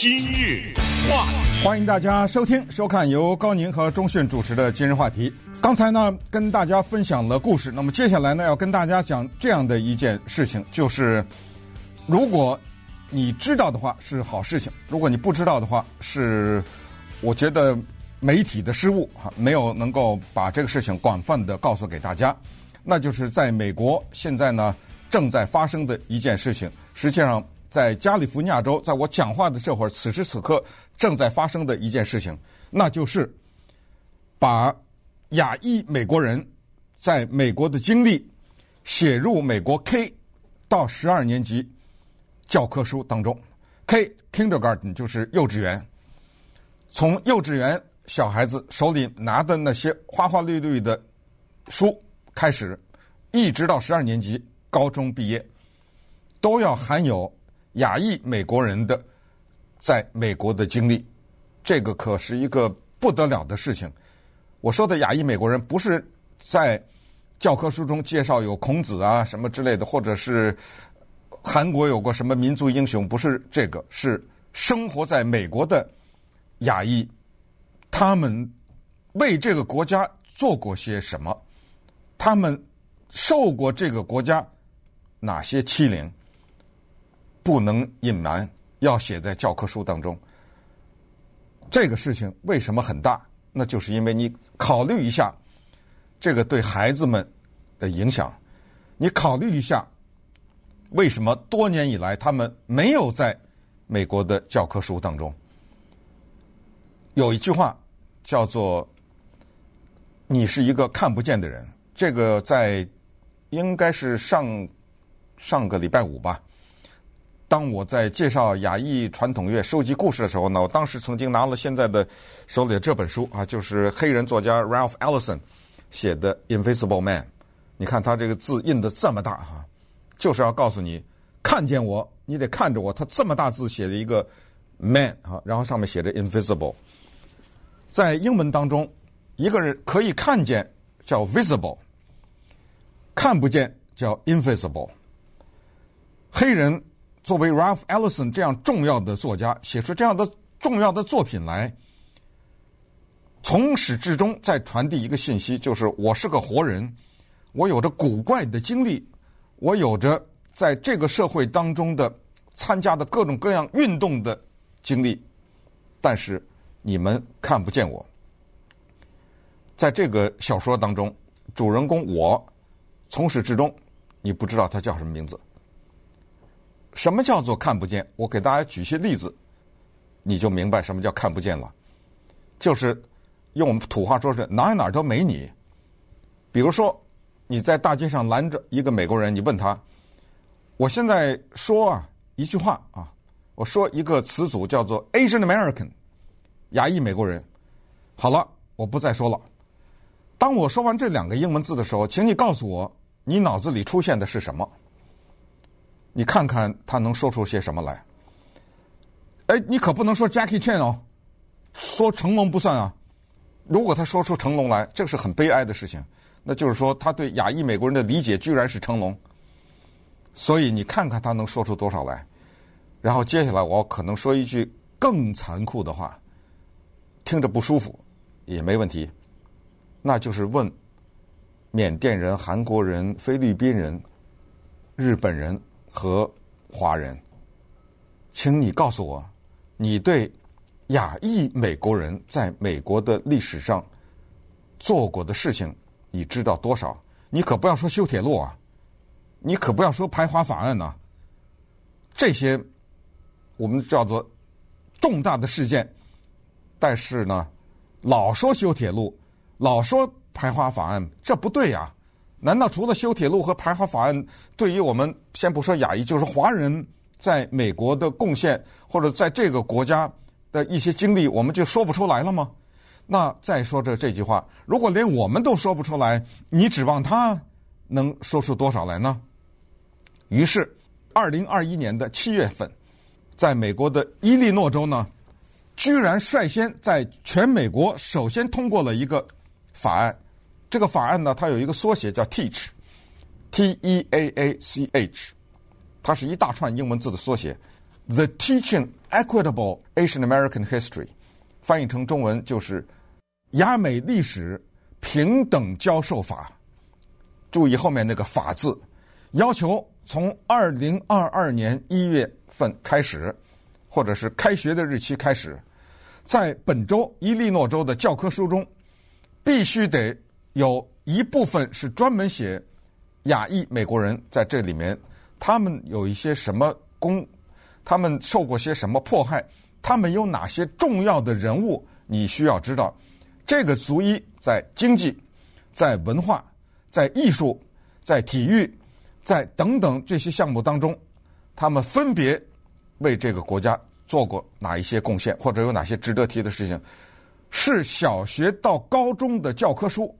今日话，欢迎大家收听、收看由高宁和钟讯主持的《今日话题》。刚才呢，跟大家分享了故事，那么接下来呢，要跟大家讲这样的一件事情，就是如果你知道的话是好事情，如果你不知道的话是，我觉得媒体的失误哈，没有能够把这个事情广泛的告诉给大家。那就是在美国现在呢正在发生的一件事情，实际上。在加利福尼亚州，在我讲话的这会儿，此时此刻正在发生的一件事情，那就是把亚裔美国人在美国的经历写入美国 K 到十二年级教科书当中。K Kindergarten 就是幼稚园，从幼稚园小孩子手里拿的那些花花绿绿的书开始，一直到十二年级高中毕业，都要含有。亚裔美国人的在美国的经历，这个可是一个不得了的事情。我说的亚裔美国人，不是在教科书中介绍有孔子啊什么之类的，或者是韩国有过什么民族英雄，不是这个，是生活在美国的亚裔，他们为这个国家做过些什么？他们受过这个国家哪些欺凌？不能隐瞒，要写在教科书当中。这个事情为什么很大？那就是因为你考虑一下，这个对孩子们的影响。你考虑一下，为什么多年以来他们没有在美国的教科书当中？有一句话叫做“你是一个看不见的人”。这个在应该是上上个礼拜五吧。当我在介绍亚裔传统乐收集故事的时候呢，我当时曾经拿了现在的手里的这本书啊，就是黑人作家 Ralph Ellison 写的《Invisible Man》。你看他这个字印的这么大哈，就是要告诉你，看见我，你得看着我。他这么大字写的一个 Man 啊，然后上面写着 Invisible。在英文当中，一个人可以看见叫 visible，看不见叫 invisible。黑人。作为 Ralph Ellison 这样重要的作家，写出这样的重要的作品来，从始至终在传递一个信息，就是我是个活人，我有着古怪的经历，我有着在这个社会当中的参加的各种各样运动的经历，但是你们看不见我。在这个小说当中，主人公我从始至终，你不知道他叫什么名字。什么叫做看不见？我给大家举些例子，你就明白什么叫看不见了。就是用我们土话说是哪哪都没你。比如说你在大街上拦着一个美国人，你问他：“我现在说啊一句话啊，我说一个词组叫做 Asian American，亚裔美国人。”好了，我不再说了。当我说完这两个英文字的时候，请你告诉我，你脑子里出现的是什么？你看看他能说出些什么来？哎，你可不能说 Jackie Chan 哦，说成龙不算啊。如果他说出成龙来，这是很悲哀的事情。那就是说，他对亚裔美国人的理解居然是成龙。所以你看看他能说出多少来。然后接下来我可能说一句更残酷的话，听着不舒服也没问题。那就是问缅甸人、韩国人、菲律宾人、日本人。和华人，请你告诉我，你对亚裔美国人在美国的历史上做过的事情，你知道多少？你可不要说修铁路啊，你可不要说排华法案呐，这些我们叫做重大的事件。但是呢，老说修铁路，老说排华法案，这不对呀。难道除了修铁路和排华法案，对于我们先不说亚裔，就是华人在美国的贡献，或者在这个国家的一些经历，我们就说不出来了吗？那再说这这句话，如果连我们都说不出来，你指望他能说出多少来呢？于是，二零二一年的七月份，在美国的伊利诺州呢，居然率先在全美国首先通过了一个法案。这个法案呢，它有一个缩写叫 Teach，T E A A C H，它是一大串英文字的缩写 The Teaching Equitable Asian American History，翻译成中文就是亚美历史平等教授法。注意后面那个“法”字，要求从二零二二年一月份开始，或者是开学的日期开始，在本周伊利诺州的教科书中，必须得有一部分是专门写亚裔美国人在这里面，他们有一些什么功，他们受过些什么迫害，他们有哪些重要的人物，你需要知道。这个族裔在经济、在文化。在艺术、在体育、在等等这些项目当中，他们分别为这个国家做过哪一些贡献，或者有哪些值得提的事情，是小学到高中的教科书，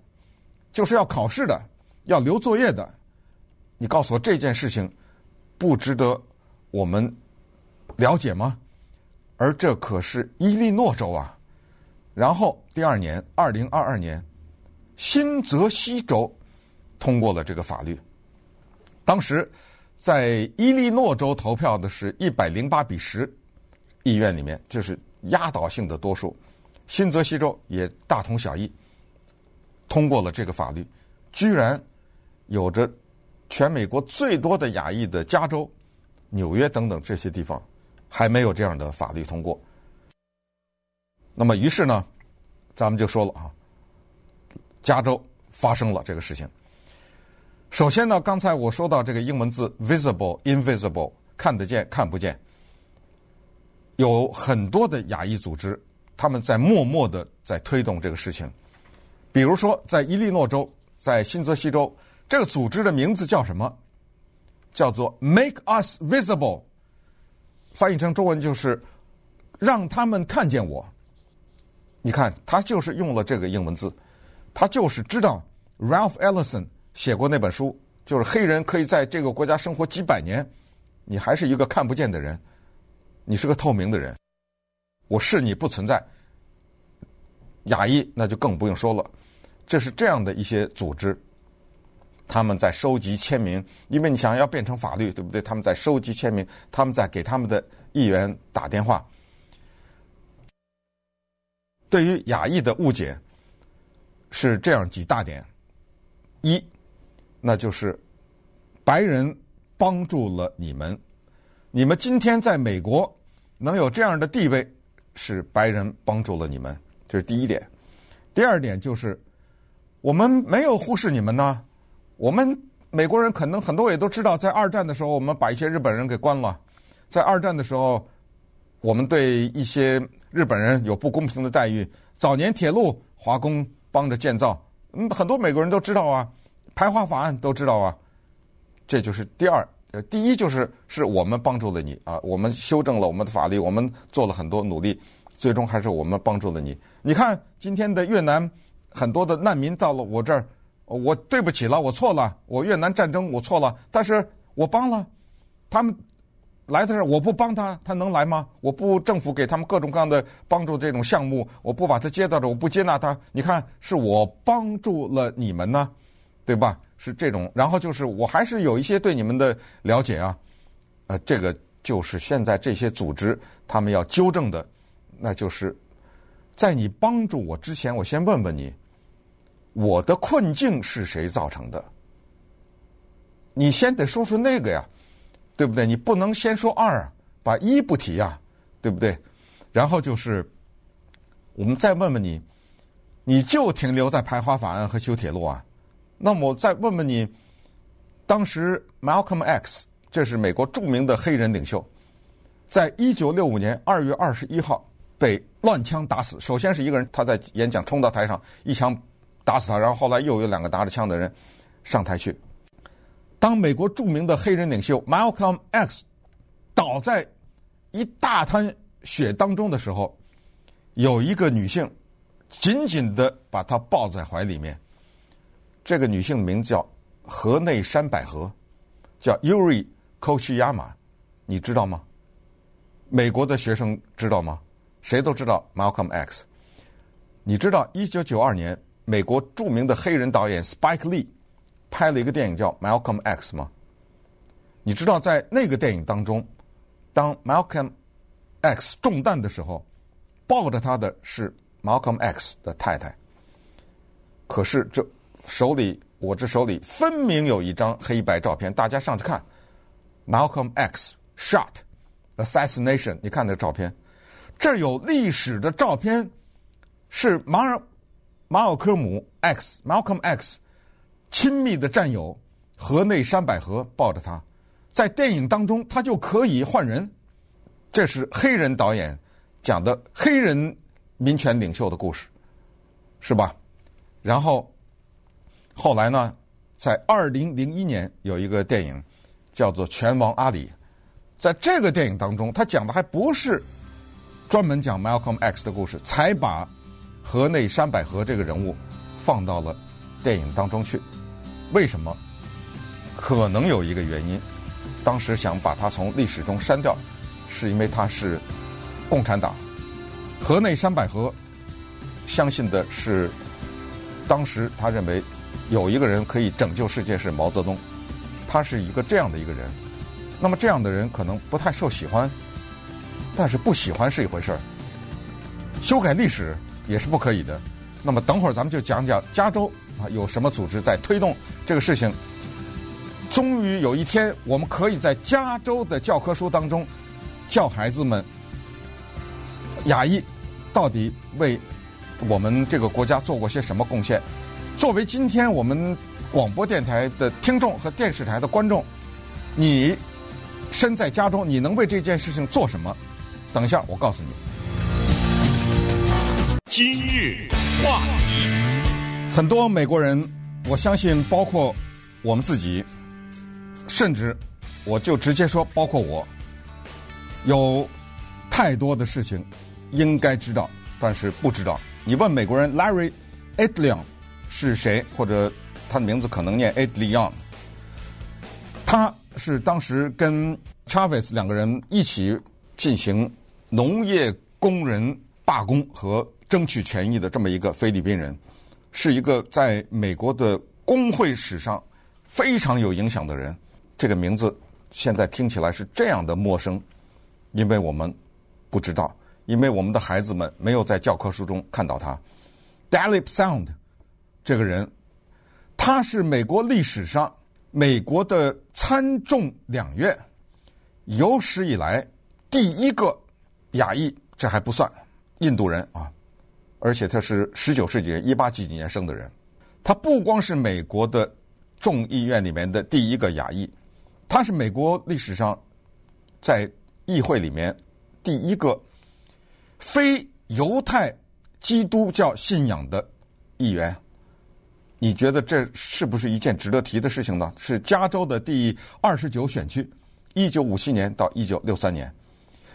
就是要考试的，要留作业的。你告诉我这件事情不值得我们了解吗？而这可是伊利诺州啊。然后第二年，二零二二年，新泽西州。通过了这个法律。当时在伊利诺州投票的是一百零八比十，议院里面就是压倒性的多数。新泽西州也大同小异，通过了这个法律。居然有着全美国最多的亚裔的加州、纽约等等这些地方，还没有这样的法律通过。那么于是呢，咱们就说了啊，加州发生了这个事情。首先呢，刚才我说到这个英文字 visible、invisible，看得见、看不见，有很多的亚裔组织，他们在默默的在推动这个事情。比如说，在伊利诺州，在新泽西州，这个组织的名字叫什么？叫做 Make Us Visible，翻译成中文就是让他们看见我。你看，他就是用了这个英文字，他就是知道 Ralph Ellison。写过那本书，就是黑人可以在这个国家生活几百年，你还是一个看不见的人，你是个透明的人，我视你不存在。亚裔那就更不用说了，这是这样的一些组织，他们在收集签名，因为你想要变成法律，对不对？他们在收集签名，他们在给他们的议员打电话。对于亚裔的误解是这样几大点：一。那就是白人帮助了你们，你们今天在美国能有这样的地位，是白人帮助了你们，这是第一点。第二点就是我们没有忽视你们呢。我们美国人可能很多也都知道，在二战的时候，我们把一些日本人给关了。在二战的时候，我们对一些日本人有不公平的待遇。早年铁路华工帮着建造，嗯，很多美国人都知道啊。排华法案都知道啊，这就是第二。呃，第一就是是我们帮助了你啊，我们修正了我们的法律，我们做了很多努力，最终还是我们帮助了你。你看今天的越南很多的难民到了我这儿，我对不起了，我错了，我越南战争我错了，但是我帮了他们来的时候，我不帮他，他能来吗？我不政府给他们各种各样的帮助这种项目，我不把他接到这，我不接纳他，你看是我帮助了你们呢。对吧？是这种，然后就是我还是有一些对你们的了解啊，呃，这个就是现在这些组织他们要纠正的，那就是在你帮助我之前，我先问问你，我的困境是谁造成的？你先得说说那个呀，对不对？你不能先说二啊，把一不提呀，对不对？然后就是我们再问问你，你就停留在排华法案和修铁路啊？那么我再问问你，当时 Malcolm X，这是美国著名的黑人领袖，在一九六五年二月二十一号被乱枪打死。首先是一个人，他在演讲冲到台上，一枪打死他，然后后来又有两个拿着枪的人上台去。当美国著名的黑人领袖 Malcolm X 倒在一大滩血当中的时候，有一个女性紧紧的把他抱在怀里面。这个女性名叫河内山百合，叫 Yuri Kochiyama，你知道吗？美国的学生知道吗？谁都知道 Malcolm X。你知道一九九二年美国著名的黑人导演 Spike Lee 拍了一个电影叫 Malcolm X 吗？你知道在那个电影当中，当 Malcolm X 中弹的时候，抱着他的是 Malcolm X 的太太。可是这手里，我这手里分明有一张黑白照片，大家上去看，Malcolm X shot assassination。你看那照片，这有历史的照片，是马尔马尔科姆 X Malcolm X 亲密的战友河内山百合抱着他。在电影当中，他就可以换人，这是黑人导演讲的黑人民权领袖的故事，是吧？然后后来呢，在二零零一年有一个电影叫做《拳王阿里》，在这个电影当中，他讲的还不是专门讲 Malcolm X 的故事，才把河内山百合这个人物放到了电影当中去。为什么？可能有一个原因。当时想把他从历史中删掉，是因为他是共产党。河内山百合相信的是，当时他认为有一个人可以拯救世界是毛泽东，他是一个这样的一个人。那么这样的人可能不太受喜欢，但是不喜欢是一回事儿，修改历史也是不可以的。那么等会儿咱们就讲讲加州啊有什么组织在推动这个事情。终于有一天，我们可以在加州的教科书当中教孩子们，亚裔到底为我们这个国家做过些什么贡献。作为今天我们广播电台的听众和电视台的观众，你身在加州，你能为这件事情做什么？等一下，我告诉你。今日话题，很多美国人，我相信包括我们自己。甚至，我就直接说，包括我，有太多的事情应该知道，但是不知道。你问美国人 Larry Edlion 是谁，或者他的名字可能念 Edlion，他是当时跟 Chavez 两个人一起进行农业工人罢工和争取权益的这么一个菲律宾人，是一个在美国的工会史上非常有影响的人。这个名字现在听起来是这样的陌生，因为我们不知道，因为我们的孩子们没有在教科书中看到他。Dalip Sound 这个人，他是美国历史上美国的参众两院有史以来第一个亚裔，这还不算印度人啊，而且他是十九世纪一八几几年生的人，他不光是美国的众议院里面的第一个亚裔。他是美国历史上在议会里面第一个非犹太基督教信仰的议员，你觉得这是不是一件值得提的事情呢？是加州的第二十九选区，一九五七年到一九六三年，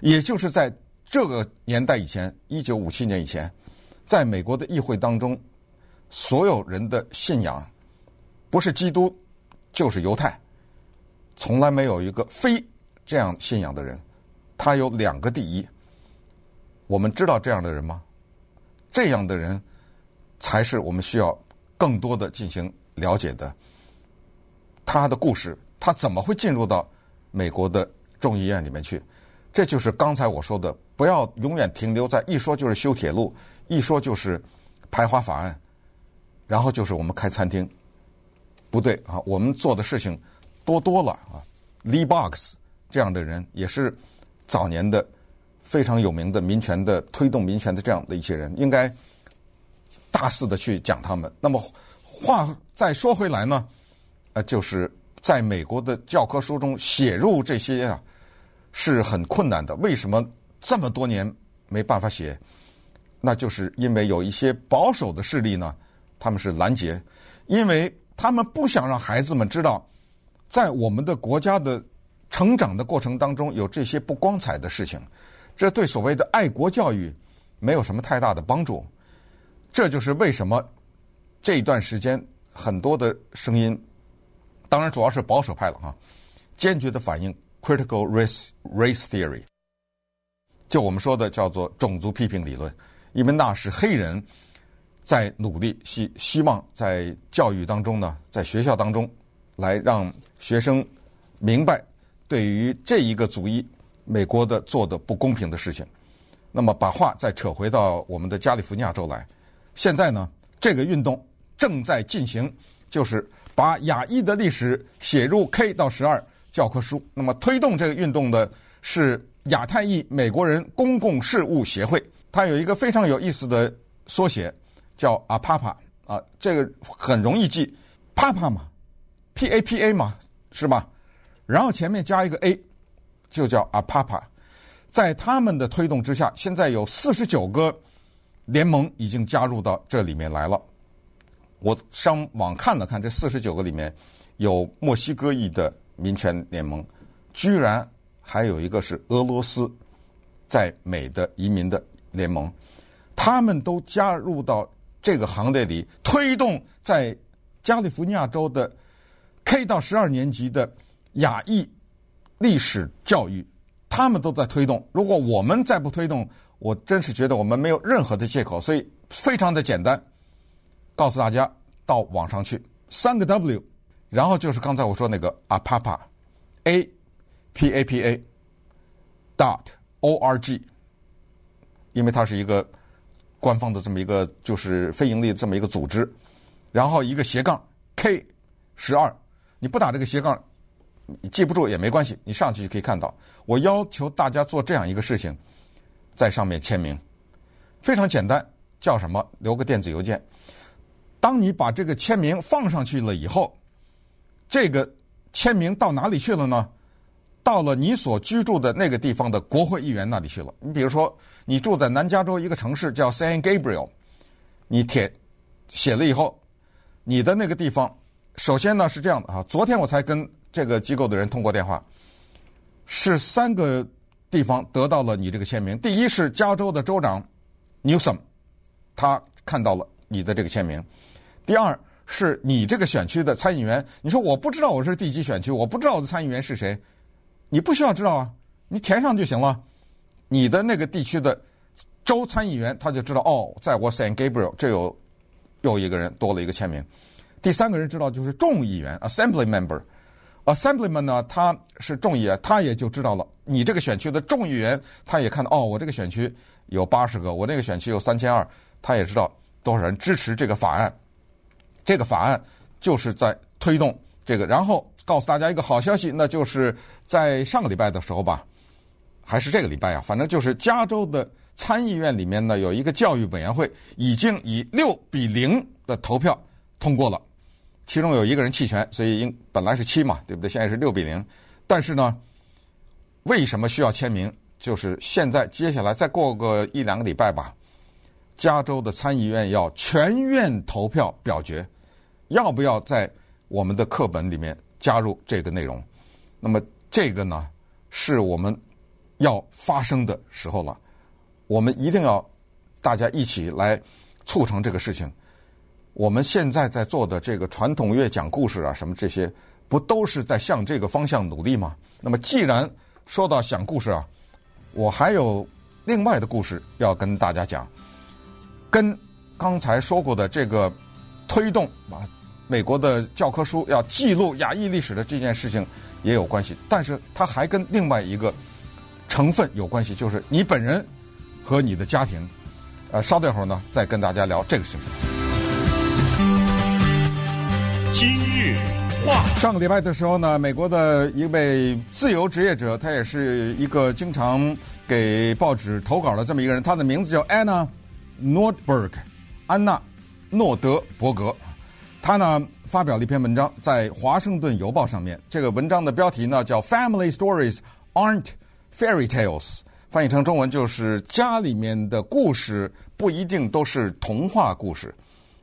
也就是在这个年代以前，一九五七年以前，在美国的议会当中，所有人的信仰不是基督就是犹太。从来没有一个非这样信仰的人，他有两个第一。我们知道这样的人吗？这样的人才是我们需要更多的进行了解的。他的故事，他怎么会进入到美国的众议院里面去？这就是刚才我说的，不要永远停留在一说就是修铁路，一说就是排华法案，然后就是我们开餐厅。不对啊，我们做的事情。多多了啊，Lee Box 这样的人也是早年的非常有名的民权的推动民权的这样的一些人，应该大肆的去讲他们。那么话再说回来呢，呃，就是在美国的教科书中写入这些啊是很困难的。为什么这么多年没办法写？那就是因为有一些保守的势力呢，他们是拦截，因为他们不想让孩子们知道。在我们的国家的成长的过程当中，有这些不光彩的事情，这对所谓的爱国教育没有什么太大的帮助。这就是为什么这一段时间很多的声音，当然主要是保守派了哈，坚决的反映 critical race race theory，就我们说的叫做种族批评理论，因为那是黑人在努力希希望在教育当中呢，在学校当中来让。学生明白，对于这一个族裔美国的做的不公平的事情。那么把话再扯回到我们的加利福尼亚州来，现在呢，这个运动正在进行，就是把亚裔的历史写入 K 到十二教科书。那么推动这个运动的是亚太裔美国人公共事务协会，它有一个非常有意思的缩写，叫 APAPA 啊，这个很容易记，Papa 嘛，P A P A 嘛，是吧？然后前面加一个 A，就叫 APAPA。在他们的推动之下，现在有四十九个联盟已经加入到这里面来了。我上网看了看，这四十九个里面有墨西哥裔的民权联盟，居然还有一个是俄罗斯在美的移民的联盟，他们都加入到这个行列里，推动在加利福尼亚州的 K 到十二年级的亚裔历史教育。他们都在推动，如果我们再不推动，我真是觉得我们没有任何的借口。所以非常的简单，告诉大家到网上去，三个 W，然后就是刚才我说那个 APAPA，A P A P A dot O R G，因为它是一个官方的这么一个就是非盈利这么一个组织，然后一个斜杠 K 十二，你不打这个斜杠。你记不住也没关系，你上去就可以看到。我要求大家做这样一个事情，在上面签名，非常简单，叫什么？留个电子邮件。当你把这个签名放上去了以后，这个签名到哪里去了呢？到了你所居住的那个地方的国会议员那里去了。你比如说，你住在南加州一个城市叫 San Gabriel，你填写了以后，你的那个地方，首先呢是这样的啊，昨天我才跟。这个机构的人通过电话，是三个地方得到了你这个签名。第一是加州的州长 Newsom，他看到了你的这个签名。第二是你这个选区的参议员，你说我不知道我是第几选区，我不知道我的参议员是谁，你不需要知道啊，你填上就行了。你的那个地区的州参议员他就知道哦，在我 San Gabriel 这有又一个人多了一个签名。第三个人知道就是众议员 Assembly Member。Assemblyman 呢，他是众议员，他也就知道了。你这个选区的众议员，他也看到哦，我这个选区有八十个，我那个选区有三千二，他也知道多少人支持这个法案。这个法案就是在推动这个，然后告诉大家一个好消息，那就是在上个礼拜的时候吧，还是这个礼拜啊，反正就是加州的参议院里面呢，有一个教育委员会已经以六比零的投票通过了。其中有一个人弃权，所以应本来是七嘛，对不对？现在是六比零。但是呢，为什么需要签名？就是现在接下来再过个一两个礼拜吧，加州的参议院要全院投票表决，要不要在我们的课本里面加入这个内容？那么这个呢，是我们要发生的时候了。我们一定要大家一起来促成这个事情。我们现在在做的这个传统乐讲故事啊，什么这些，不都是在向这个方向努力吗？那么既然说到讲故事啊，我还有另外的故事要跟大家讲，跟刚才说过的这个推动啊，美国的教科书要记录亚裔历史的这件事情也有关系，但是它还跟另外一个成分有关系，就是你本人和你的家庭。呃，稍等会儿呢，再跟大家聊这个事情。今日话，上个礼拜的时候呢，美国的一位自由职业者，他也是一个经常给报纸投稿的这么一个人，他的名字叫 Anna Nordberg，安娜诺德伯格。他呢发表了一篇文章在《华盛顿邮报》上面，这个文章的标题呢叫 “Family Stories Aren't Fairy Tales”，翻译成中文就是家里面的故事不一定都是童话故事。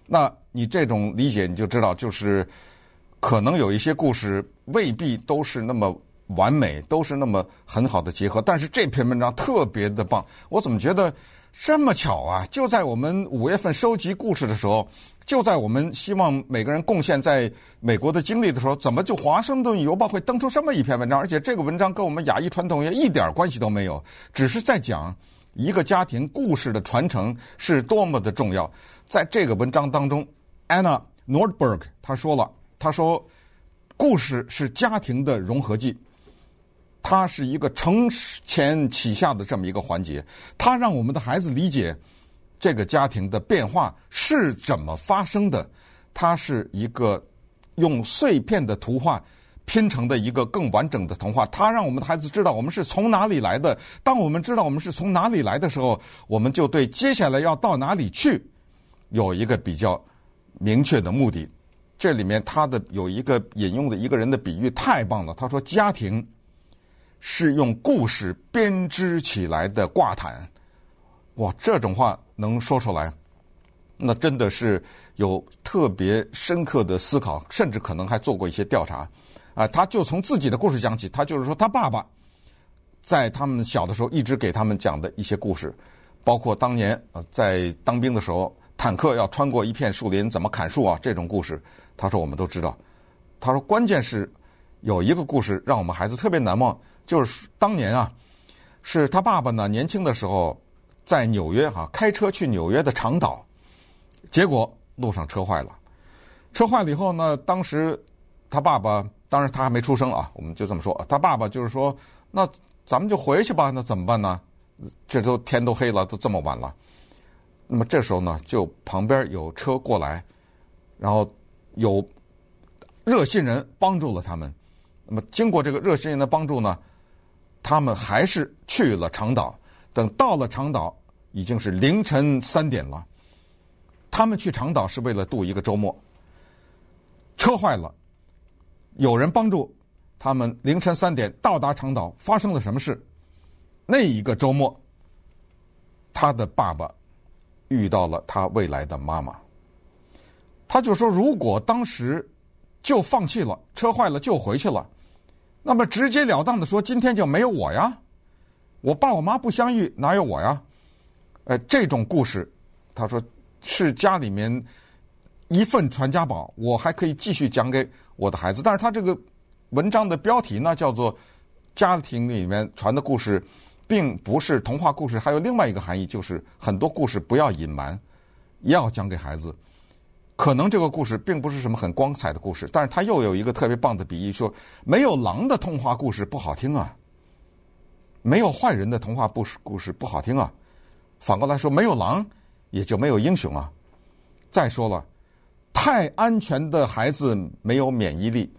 那你这种理解，你就知道，就是可能有一些故事未必都是那么完美，都是那么很好的结合。但是这篇文章特别的棒，我怎么觉得这么巧啊？就在我们五月份收集故事的时候，就在我们希望每个人贡献在美国的经历的时候，怎么就华盛顿邮报会登出这么一篇文章？而且这个文章跟我们亚裔传统也一点关系都没有，只是在讲一个家庭故事的传承是多么的重要。在这个文章当中，Anna Nordberg 她说了，她说，故事是家庭的融合剂。它是一个承前启下的这么一个环节，它让我们的孩子理解这个家庭的变化是怎么发生的。它是一个用碎片的图画拼成的一个更完整的童话。它让我们的孩子知道我们是从哪里来的。当我们知道我们是从哪里来的时候，我们就对接下来要到哪里去有一个比较明确的目的。这里面他的有一个引用的一个人的比喻太棒了。他说：“家庭是用故事编织起来的挂毯。”哇，这种话能说出来，那真的是有特别深刻的思考，甚至可能还做过一些调查。啊，他就从自己的故事讲起。他就是说，他爸爸在他们小的时候一直给他们讲的一些故事，包括当年呃在当兵的时候，坦克要穿过一片树林，怎么砍树啊？这种故事。他说：“我们都知道。”他说：“关键是有一个故事让我们孩子特别难忘，就是当年啊，是他爸爸呢年轻的时候在纽约哈、开车去纽约的长岛，结果路上车坏了。车坏了以后呢，当时他爸爸当然他还没出生啊，我们就这么说，他爸爸就是说：‘那咱们就回去吧。’那怎么办呢？这都天都黑了，都这么晚了。那么这时候呢，就旁边有车过来，然后。”有热心人帮助了他们，那么经过这个热心人的帮助呢，他们还是去了长岛。等到了长岛，已经是凌晨三点了。他们去长岛是为了度一个周末。车坏了，有人帮助他们，凌晨三点到达长岛。发生了什么事？那一个周末，他的爸爸遇到了他未来的妈妈。他就说：“如果当时就放弃了，车坏了就回去了，那么直截了当的说，今天就没有我呀，我爸我妈不相遇，哪有我呀？呃，这种故事，他说是家里面一份传家宝，我还可以继续讲给我的孩子。但是他这个文章的标题呢，叫做《家庭里面传的故事》，并不是童话故事，还有另外一个含义，就是很多故事不要隐瞒，要讲给孩子。”可能这个故事并不是什么很光彩的故事，但是他又有一个特别棒的比喻，说没有狼的童话故事不好听啊，没有坏人的童话故事故事不好听啊。反过来说，没有狼也就没有英雄啊。再说了，太安全的孩子没有免疫力。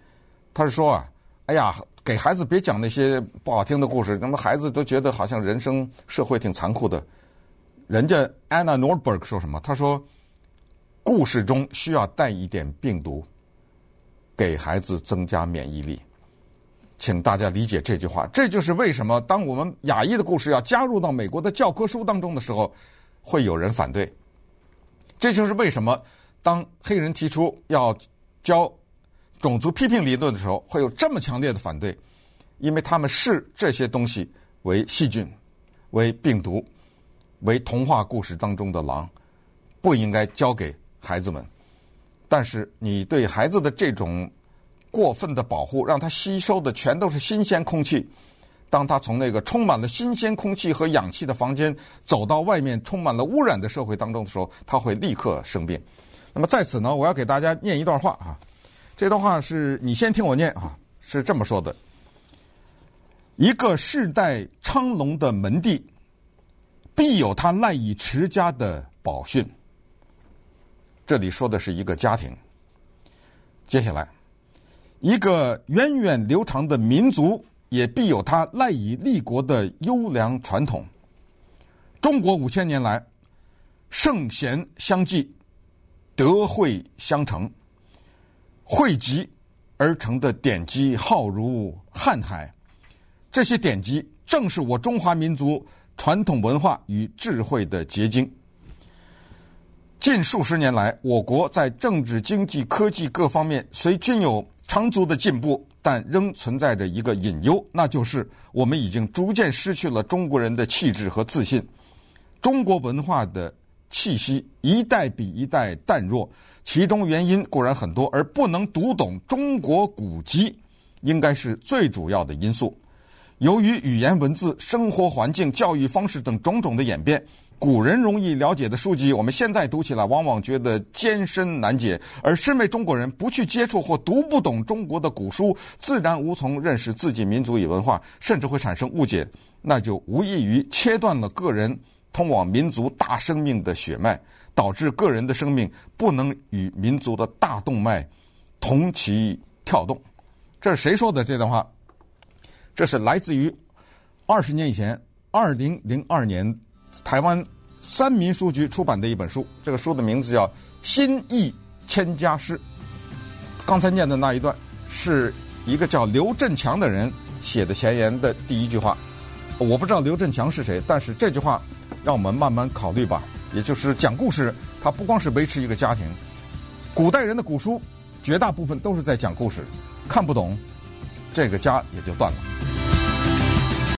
他是说啊，哎呀，给孩子别讲那些不好听的故事，那么孩子都觉得好像人生社会挺残酷的。人家 Anna Norberg 说什么？他说。故事中需要带一点病毒，给孩子增加免疫力。请大家理解这句话。这就是为什么当我们亚裔的故事要加入到美国的教科书当中的时候，会有人反对。这就是为什么当黑人提出要教种族批评理论的时候，会有这么强烈的反对，因为他们视这些东西为细菌、为病毒、为童话故事当中的狼，不应该交给。孩子们，但是你对孩子的这种过分的保护，让他吸收的全都是新鲜空气。当他从那个充满了新鲜空气和氧气的房间走到外面充满了污染的社会当中的时候，他会立刻生病。那么在此呢，我要给大家念一段话啊，这段话是你先听我念啊，是这么说的：一个世代昌隆的门第，必有他赖以持家的宝训。这里说的是一个家庭。接下来，一个源远流长的民族也必有他赖以立国的优良传统。中国五千年来，圣贤相继，德惠相承，汇集而成的典籍浩如瀚海。这些典籍正是我中华民族传统文化与智慧的结晶。近数十年来，我国在政治、经济、科技各方面虽均有长足的进步，但仍存在着一个隐忧，那就是我们已经逐渐失去了中国人的气质和自信。中国文化的气息一代比一代淡弱，其中原因固然很多，而不能读懂中国古籍，应该是最主要的因素。由于语言文字、生活环境、教育方式等种种的演变。古人容易了解的书籍，我们现在读起来往往觉得艰深难解；而身为中国人，不去接触或读不懂中国的古书，自然无从认识自己民族与文化，甚至会产生误解，那就无异于切断了个人通往民族大生命的血脉，导致个人的生命不能与民族的大动脉同期跳动。这是谁说的这段话？这是来自于二十年以前，二零零二年台湾三民书局出版的一本书。这个书的名字叫《新义千家诗》。刚才念的那一段是一个叫刘振强的人写的前言的第一句话。我不知道刘振强是谁，但是这句话让我们慢慢考虑吧。也就是讲故事，它不光是维持一个家庭。古代人的古书绝大部分都是在讲故事，看不懂，这个家也就断了。